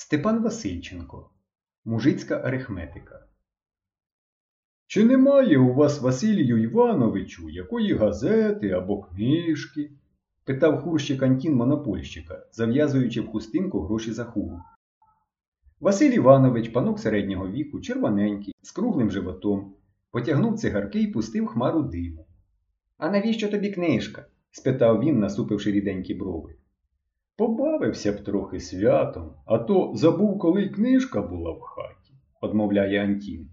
Степан Васильченко. Мужицька арифметика. Чи немає у вас, Василію Івановичу, якої газети або книжки? питав хурщик Антін монопольщика, зав'язуючи в хустинку гроші за хугу. Василь Іванович, панок середнього віку, червоненький, з круглим животом, потягнув цигарки і пустив хмару диму. А навіщо тобі книжка? спитав він, насупивши ріденькі брови. Побавився б трохи святом, а то забув, коли й книжка була в хаті, одмовляє Антін.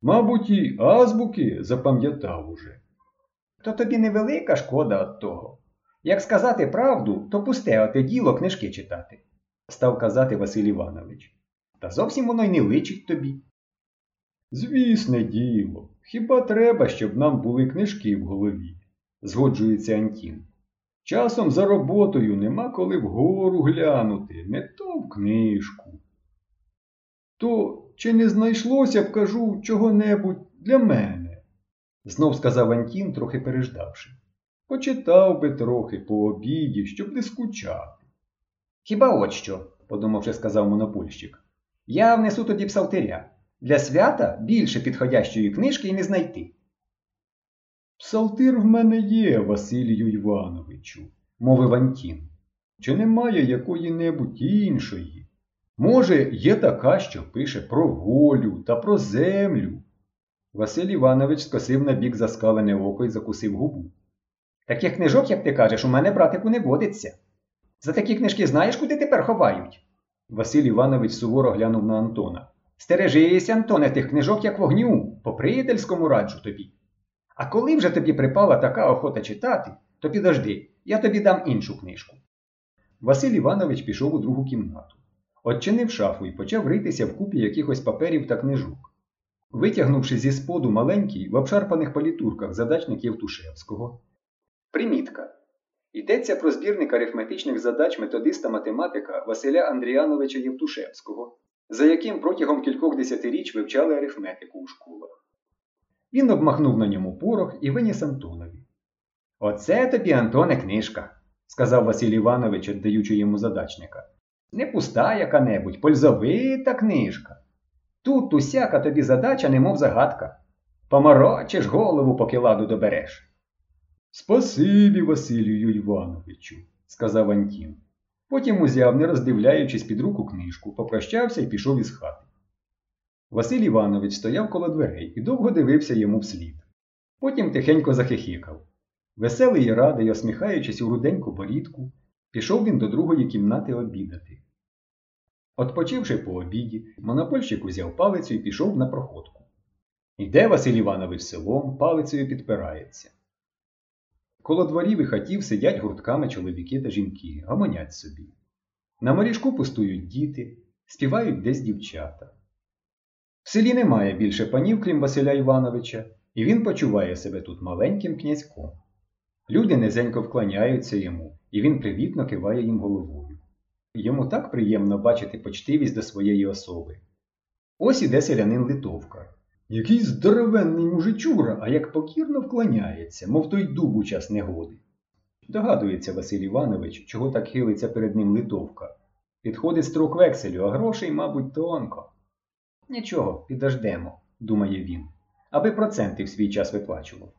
Мабуть, і азбуки запам'ятав уже. То тобі невелика шкода від того. Як сказати правду, то пусте оте діло книжки читати, став казати Василь Іванович. Та зовсім воно й не личить тобі. Звісне діло, хіба треба, щоб нам були книжки в голові, згоджується Антін. Часом за роботою нема коли вгору глянути, не то в книжку. То чи не знайшлося б, кажу, чого-небудь для мене? знов сказав Антін, трохи переждавши. Почитав би трохи по обіді, щоб не скучати. Хіба от що, подумавши, сказав монопольщик. Я внесу тоді псалтиря. Для свята більше підходящої книжки й не знайти. Псалтир в мене є, Василію Івановичу, мовив Антін. Чи немає якої-небудь іншої? Може, є така, що пише про волю та про землю. Василь Іванович скосив на бік заскалене око і закусив губу. Таких книжок, як ти кажеш, у мене, братику, не водиться. За такі книжки знаєш, куди тепер ховають? Василь Іванович суворо глянув на Антона. Стережися, Антоне, тих книжок, як вогню, по приятельському раджу тобі. А коли вже тобі припала така охота читати, то підожди, я тобі дам іншу книжку. Василь Іванович пішов у другу кімнату, Отчинив шафу і почав ритися в купі якихось паперів та книжок. Витягнувши зі споду маленький в обшарпаних палітурках задачник Євтушевського. Примітка. Йдеться про збірник арифметичних задач методиста-математика Василя Андріановича Євтушевського, за яким протягом кількох десятиріч вивчали арифметику у школах. Він обмахнув на ньому порох і виніс Антонові. Оце тобі, Антоне, книжка, сказав Василь Іванович, віддаючи йому задачника. Не пуста яка-небудь, пользовита книжка. Тут усяка тобі задача, немов загадка. Поморочиш голову, поки ладу добереш. Спасибі, Василію Івановичу, сказав Антін. Потім узяв, не роздивляючись під руку книжку, попрощався і пішов із хати. Василь Іванович стояв коло дверей і довго дивився йому вслід. Потім тихенько захихікав. Веселий і радий, осміхаючись у руденьку борідку, пішов він до другої кімнати обідати. Отпочивши по обіді, монопольщик узяв палицю і пішов на проходку. Іде Василь Іванович селом, палицею підпирається. Коло дворів і хатів сидять гуртками чоловіки та жінки, гомонять собі. На моріжку пустують діти, співають десь дівчата. Селі немає більше панів, крім Василя Івановича, і він почуває себе тут маленьким князьком. Люди низенько вклоняються йому, і він привітно киває їм головою. Йому так приємно бачити почтивість до своєї особи. Ось іде селянин Литовка. Який здоровенний мужичура, а як покірно вклоняється, мов той дуб у час негоди. Догадується Василь Іванович, чого так хилиться перед ним литовка. Підходить строк векселю, а грошей, мабуть, тонко. Нічого, підождемо, думає він, аби проценти в свій час виплачував.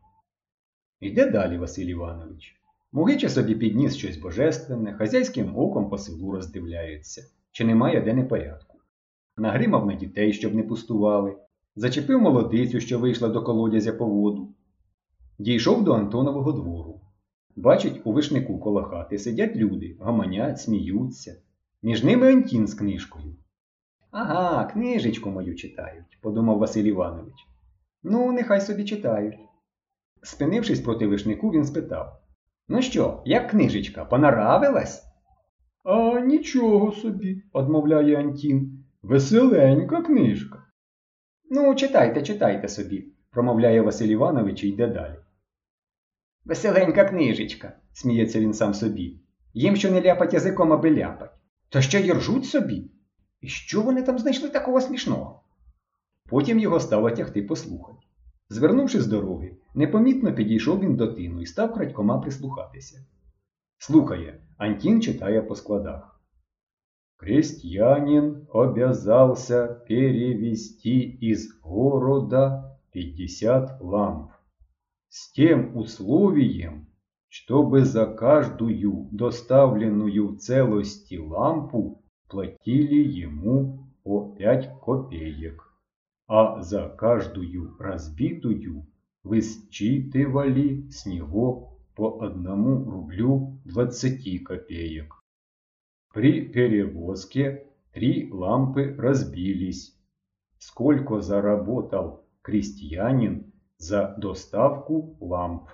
Йде далі Василь Іванович. Мугиче собі підніс щось божественне, хазяйським оком по селу роздивляється, чи немає де непорядку. Нагримав на дітей, щоб не пустували, зачепив молодицю, що вийшла до колодязя по воду. Дійшов до Антонового двору. Бачить, у вишнику коло хати сидять люди, гаманять, сміються. Між ними Антін з книжкою. Ага, книжечку мою читають, подумав Василь Іванович. Ну, нехай собі читають. Спинившись проти вишнику, він спитав Ну що, як книжечка, понаравилась? А нічого собі, одмовляє Антін. Веселенька книжка. Ну, читайте, читайте собі, промовляє Василь Іванович і йде далі. Веселенька книжечка, сміється він сам собі. Їм що не ляпать язиком, аби ляпать. То ще й ржуть собі. І що вони там знайшли такого смішного? Потім його стало тягти послухати. Звернувши з дороги, непомітно підійшов він до тину і став крадькома прислухатися. Слухає, Антін читає по складах. крестьянин обязался перевести из города 50 ламп с тем условием, чтобы за каждую доставленную в целости лампу платили ему по 5 копеек, а за каждую разбитую высчитывали с него по одному рублю 20 копеек. При перевозке три лампы разбились. Сколько заработал крестьянин за доставку ламп?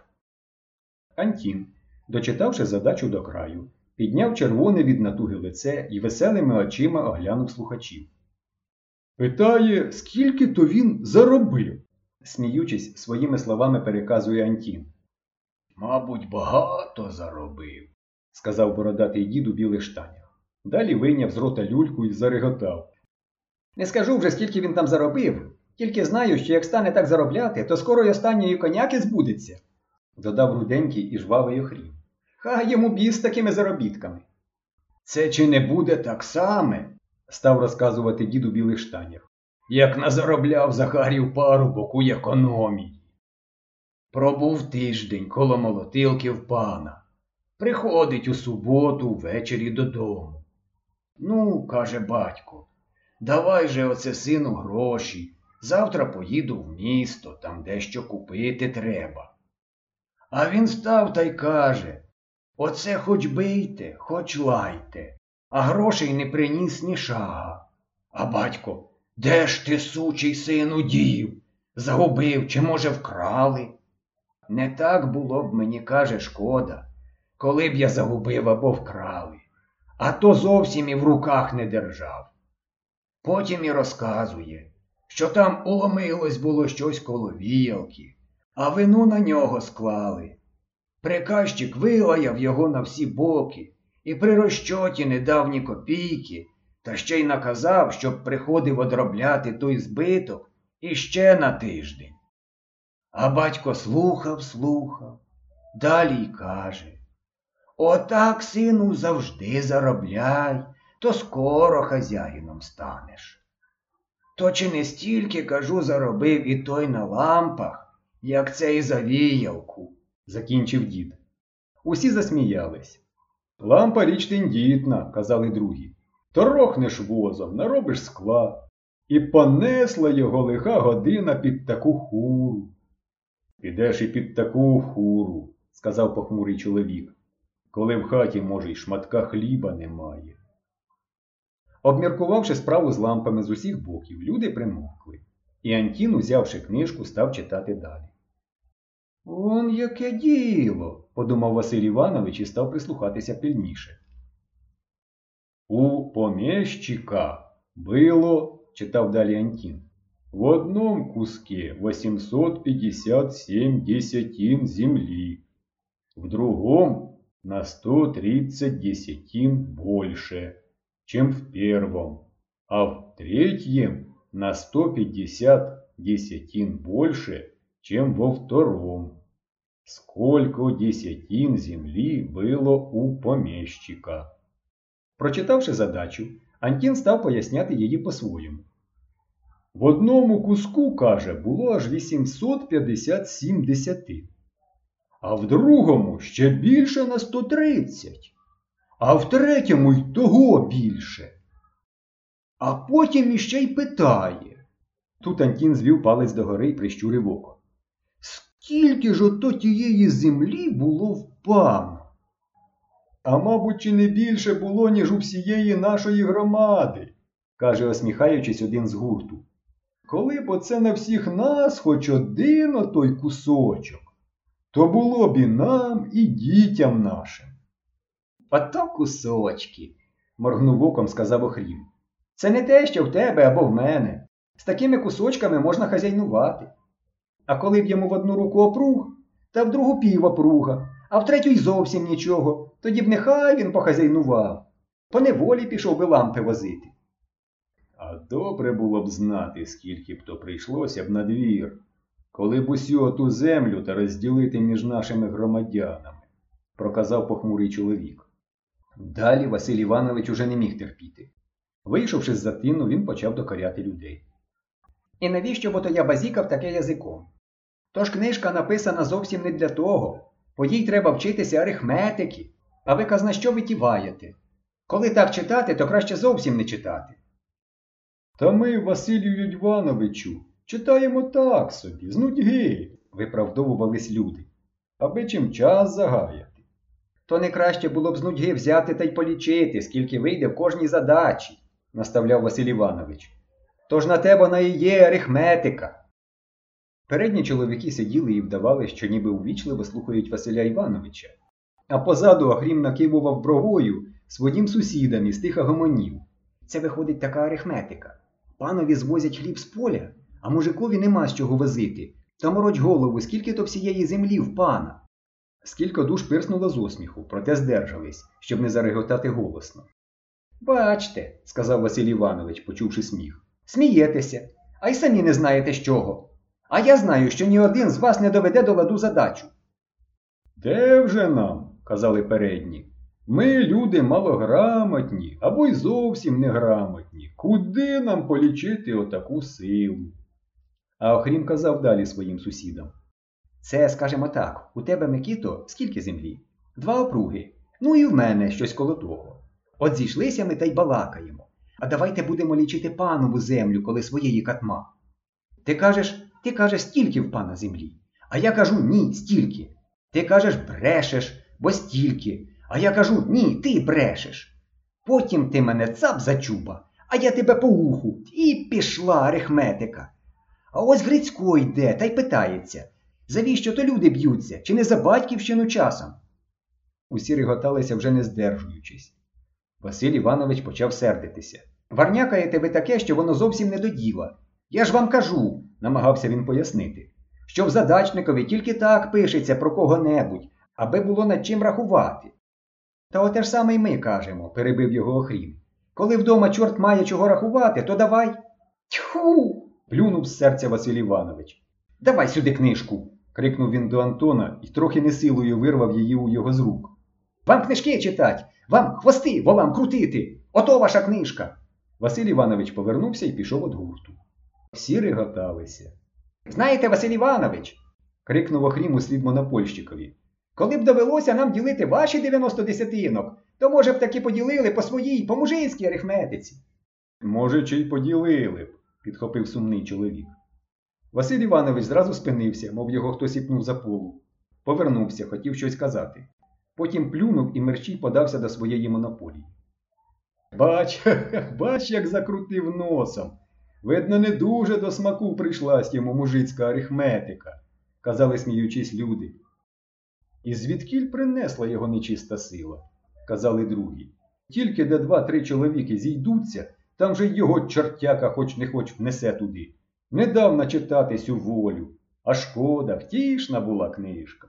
Антін, дочитавши задачу до краю, підняв червоне від натуги лице і веселими очима оглянув слухачів. Питає, скільки то він заробив? сміючись, своїми словами переказує Антін. Мабуть, багато заробив, сказав бородатий дід у білих штанях. Далі вийняв з рота люльку і зареготав. Не скажу вже, скільки він там заробив, тільки знаю, що як стане так заробляти, то скоро й останньої коняки збудеться, додав руденький і жвавий охрім. Хай йому біс такими заробітками. Це чи не буде так саме? став розказувати дід у білих штанях, як назаробляв Захарів парубок у економії. Пробув тиждень коло молотилків пана. Приходить у суботу ввечері додому. Ну, каже батько, давай же оце сину гроші. Завтра поїду в місто, там дещо купити треба. А він став та й каже Оце хоч бийте, хоч лайте, а грошей не приніс ні шага. А батько, де ж ти, сучий сину, дів? Загубив чи, може, вкрали? Не так було б мені, каже, шкода, коли б я загубив або вкрали, а то зовсім і в руках не держав. Потім і розказує, що там уломилось було щось коло віялки, а вину на нього склали. Приказчик вилаяв його на всі боки і при розчоті не дав ні копійки, та ще й наказав, щоб приходив одробляти той збиток іще на тиждень. А батько слухав, слухав, далі й каже Отак, сину, завжди заробляй, то скоро хазяїном станеш. То чи не стільки, кажу, заробив і той на лампах, як цей за віялку, закінчив дід. Усі засміялись. Лампа річ тендітна, казали другі. Торохнеш возом, наробиш скла. І понесла його лиха година під таку хуру. Підеш і під таку хуру, сказав похмурий чоловік, коли в хаті, може, й шматка хліба немає. Обміркувавши справу з лампами з усіх боків, люди примовкли, і Антін, узявши книжку, став читати далі. Он яке діло, подумав Василь Іванович і став прислухатися пильніше. У помещика было, читав далі Антін, в одном куске 857 десятин земли, в другом на 130 десятин больше, чем в первом, а в третьем на 150 десятин больше, чем во втором. Сколько десятин земли было у помещика. Прочитавши задачу, Антін став поясняти її по-своєму. В одному куску, каже, було аж 857 десятин, а в другому ще більше на 130, а в третьому й того більше. А потім іще й питає. Тут Антін звів палець догори і прищурив око. Скільки ж ото тієї землі було в пана? А мабуть, чи не більше було, ніж у всієї нашої громади, каже, осміхаючись один з гурту. Коли б оце на всіх нас хоч один отой кусочок, то було б і нам, і дітям нашим. Ото кусочки, моргнув оком, сказав Охрім. Це не те, що в тебе або в мене. З такими кусочками можна хазяйнувати. А коли б йому в одну руку опруг, та в другу пів опруга, а в третю й зовсім нічого, тоді б нехай він похазяйнував. По неволі пішов би лампи возити. А добре було б знати, скільки б то прийшлося б на двір, коли б усю оту землю та розділити між нашими громадянами, проказав похмурий чоловік. Далі Василь Іванович уже не міг терпіти. Вийшовши з затину, він почав докоряти людей. І навіщо бо то я базікав таке язиком? Тож книжка написана зовсім не для того. По їй треба вчитися арифметики, а ви казна що витіваєте. Коли так читати, то краще зовсім не читати. Та ми, Василію Івановичу, читаємо так собі, з нудьги, виправдовувались люди, аби чим час загаяти. То не краще було б з нудьги взяти та й полічити, скільки вийде в кожній задачі, наставляв Василь Іванович. Тож на те вона і є арифметика. Передні чоловіки сиділи і вдавали, що ніби увічливо слухають Василя Івановича, а позаду Ахрім накивував бровою своїм сусідам із тих гомонів. Це виходить така арифметика. Панові звозять хліб з поля, а мужикові нема з чого возити. Та мороч голову, скільки то всієї землі в пана. Скільки душ пирснуло з осміху, проте здержались, щоб не зареготати голосно. Бачте, сказав Василь Іванович, почувши сміх. Смієтеся, а й самі не знаєте з чого. А я знаю, що ні один з вас не доведе до ладу задачу. Де вже нам? казали передні. Ми люди малограмотні або й зовсім неграмотні. Куди нам полічити отаку силу? А Охрім казав далі своїм сусідам. Це, скажемо так, у тебе, Микіто, скільки землі? Два опруги. Ну і в мене щось коло того. От зійшлися ми та й балакаємо. А давайте будемо лічити панову землю, коли своєї катма. Ти кажеш, ти кажеш, стільки в пана землі. А я кажу ні, стільки. Ти кажеш, брешеш, бо стільки. А я кажу, ні, ти брешеш. Потім ти мене цап за чуба, а я тебе по уху. І пішла арифметика. А ось Грицько йде та й питається, завіщо то люди б'ються, чи не за батьківщину часом? Усі реготалися вже не здержуючись. Василь Іванович почав сердитися. Варнякаєте ви таке, що воно зовсім не до діла. Я ж вам кажу, намагався він пояснити, що в задачникові тільки так пишеться про кого-небудь, аби було над чим рахувати. Та оте ж саме й ми кажемо, перебив його Охрім. Коли вдома чорт має чого рахувати, то давай. Тьху. плюнув з серця Василь Іванович. Давай сюди книжку. крикнув він до Антона і трохи не силою вирвав її у його з рук. Вам книжки читать, вам хвости волам крутити. Ото ваша книжка. Василь Іванович повернувся і пішов від гурту. Всі реготалися. Знаєте, Василь Іванович, крикнув Охрім услід монопольщикові. Коли б довелося нам ділити ваші 90 десятинок, то, може б, таки поділили по своїй, по мужицькій арифметиці. Може, чи й поділили б, підхопив сумний чоловік. Василь Іванович зразу спинився, мов його хтось іпнув за полу. Повернувся, хотів щось казати. Потім плюнув і мерщій подався до своєї монополії. Бач, бач, як закрутив носом. Видно, не дуже до смаку прийшлась йому мужицька арифметика, казали, сміючись люди. І звідкіль принесла його нечиста сила, казали другі. Тільки де два-три чоловіки зійдуться, там же його чортяка хоч не хоч внесе туди. Не дав начитатись волю, а шкода, втішна була книжка.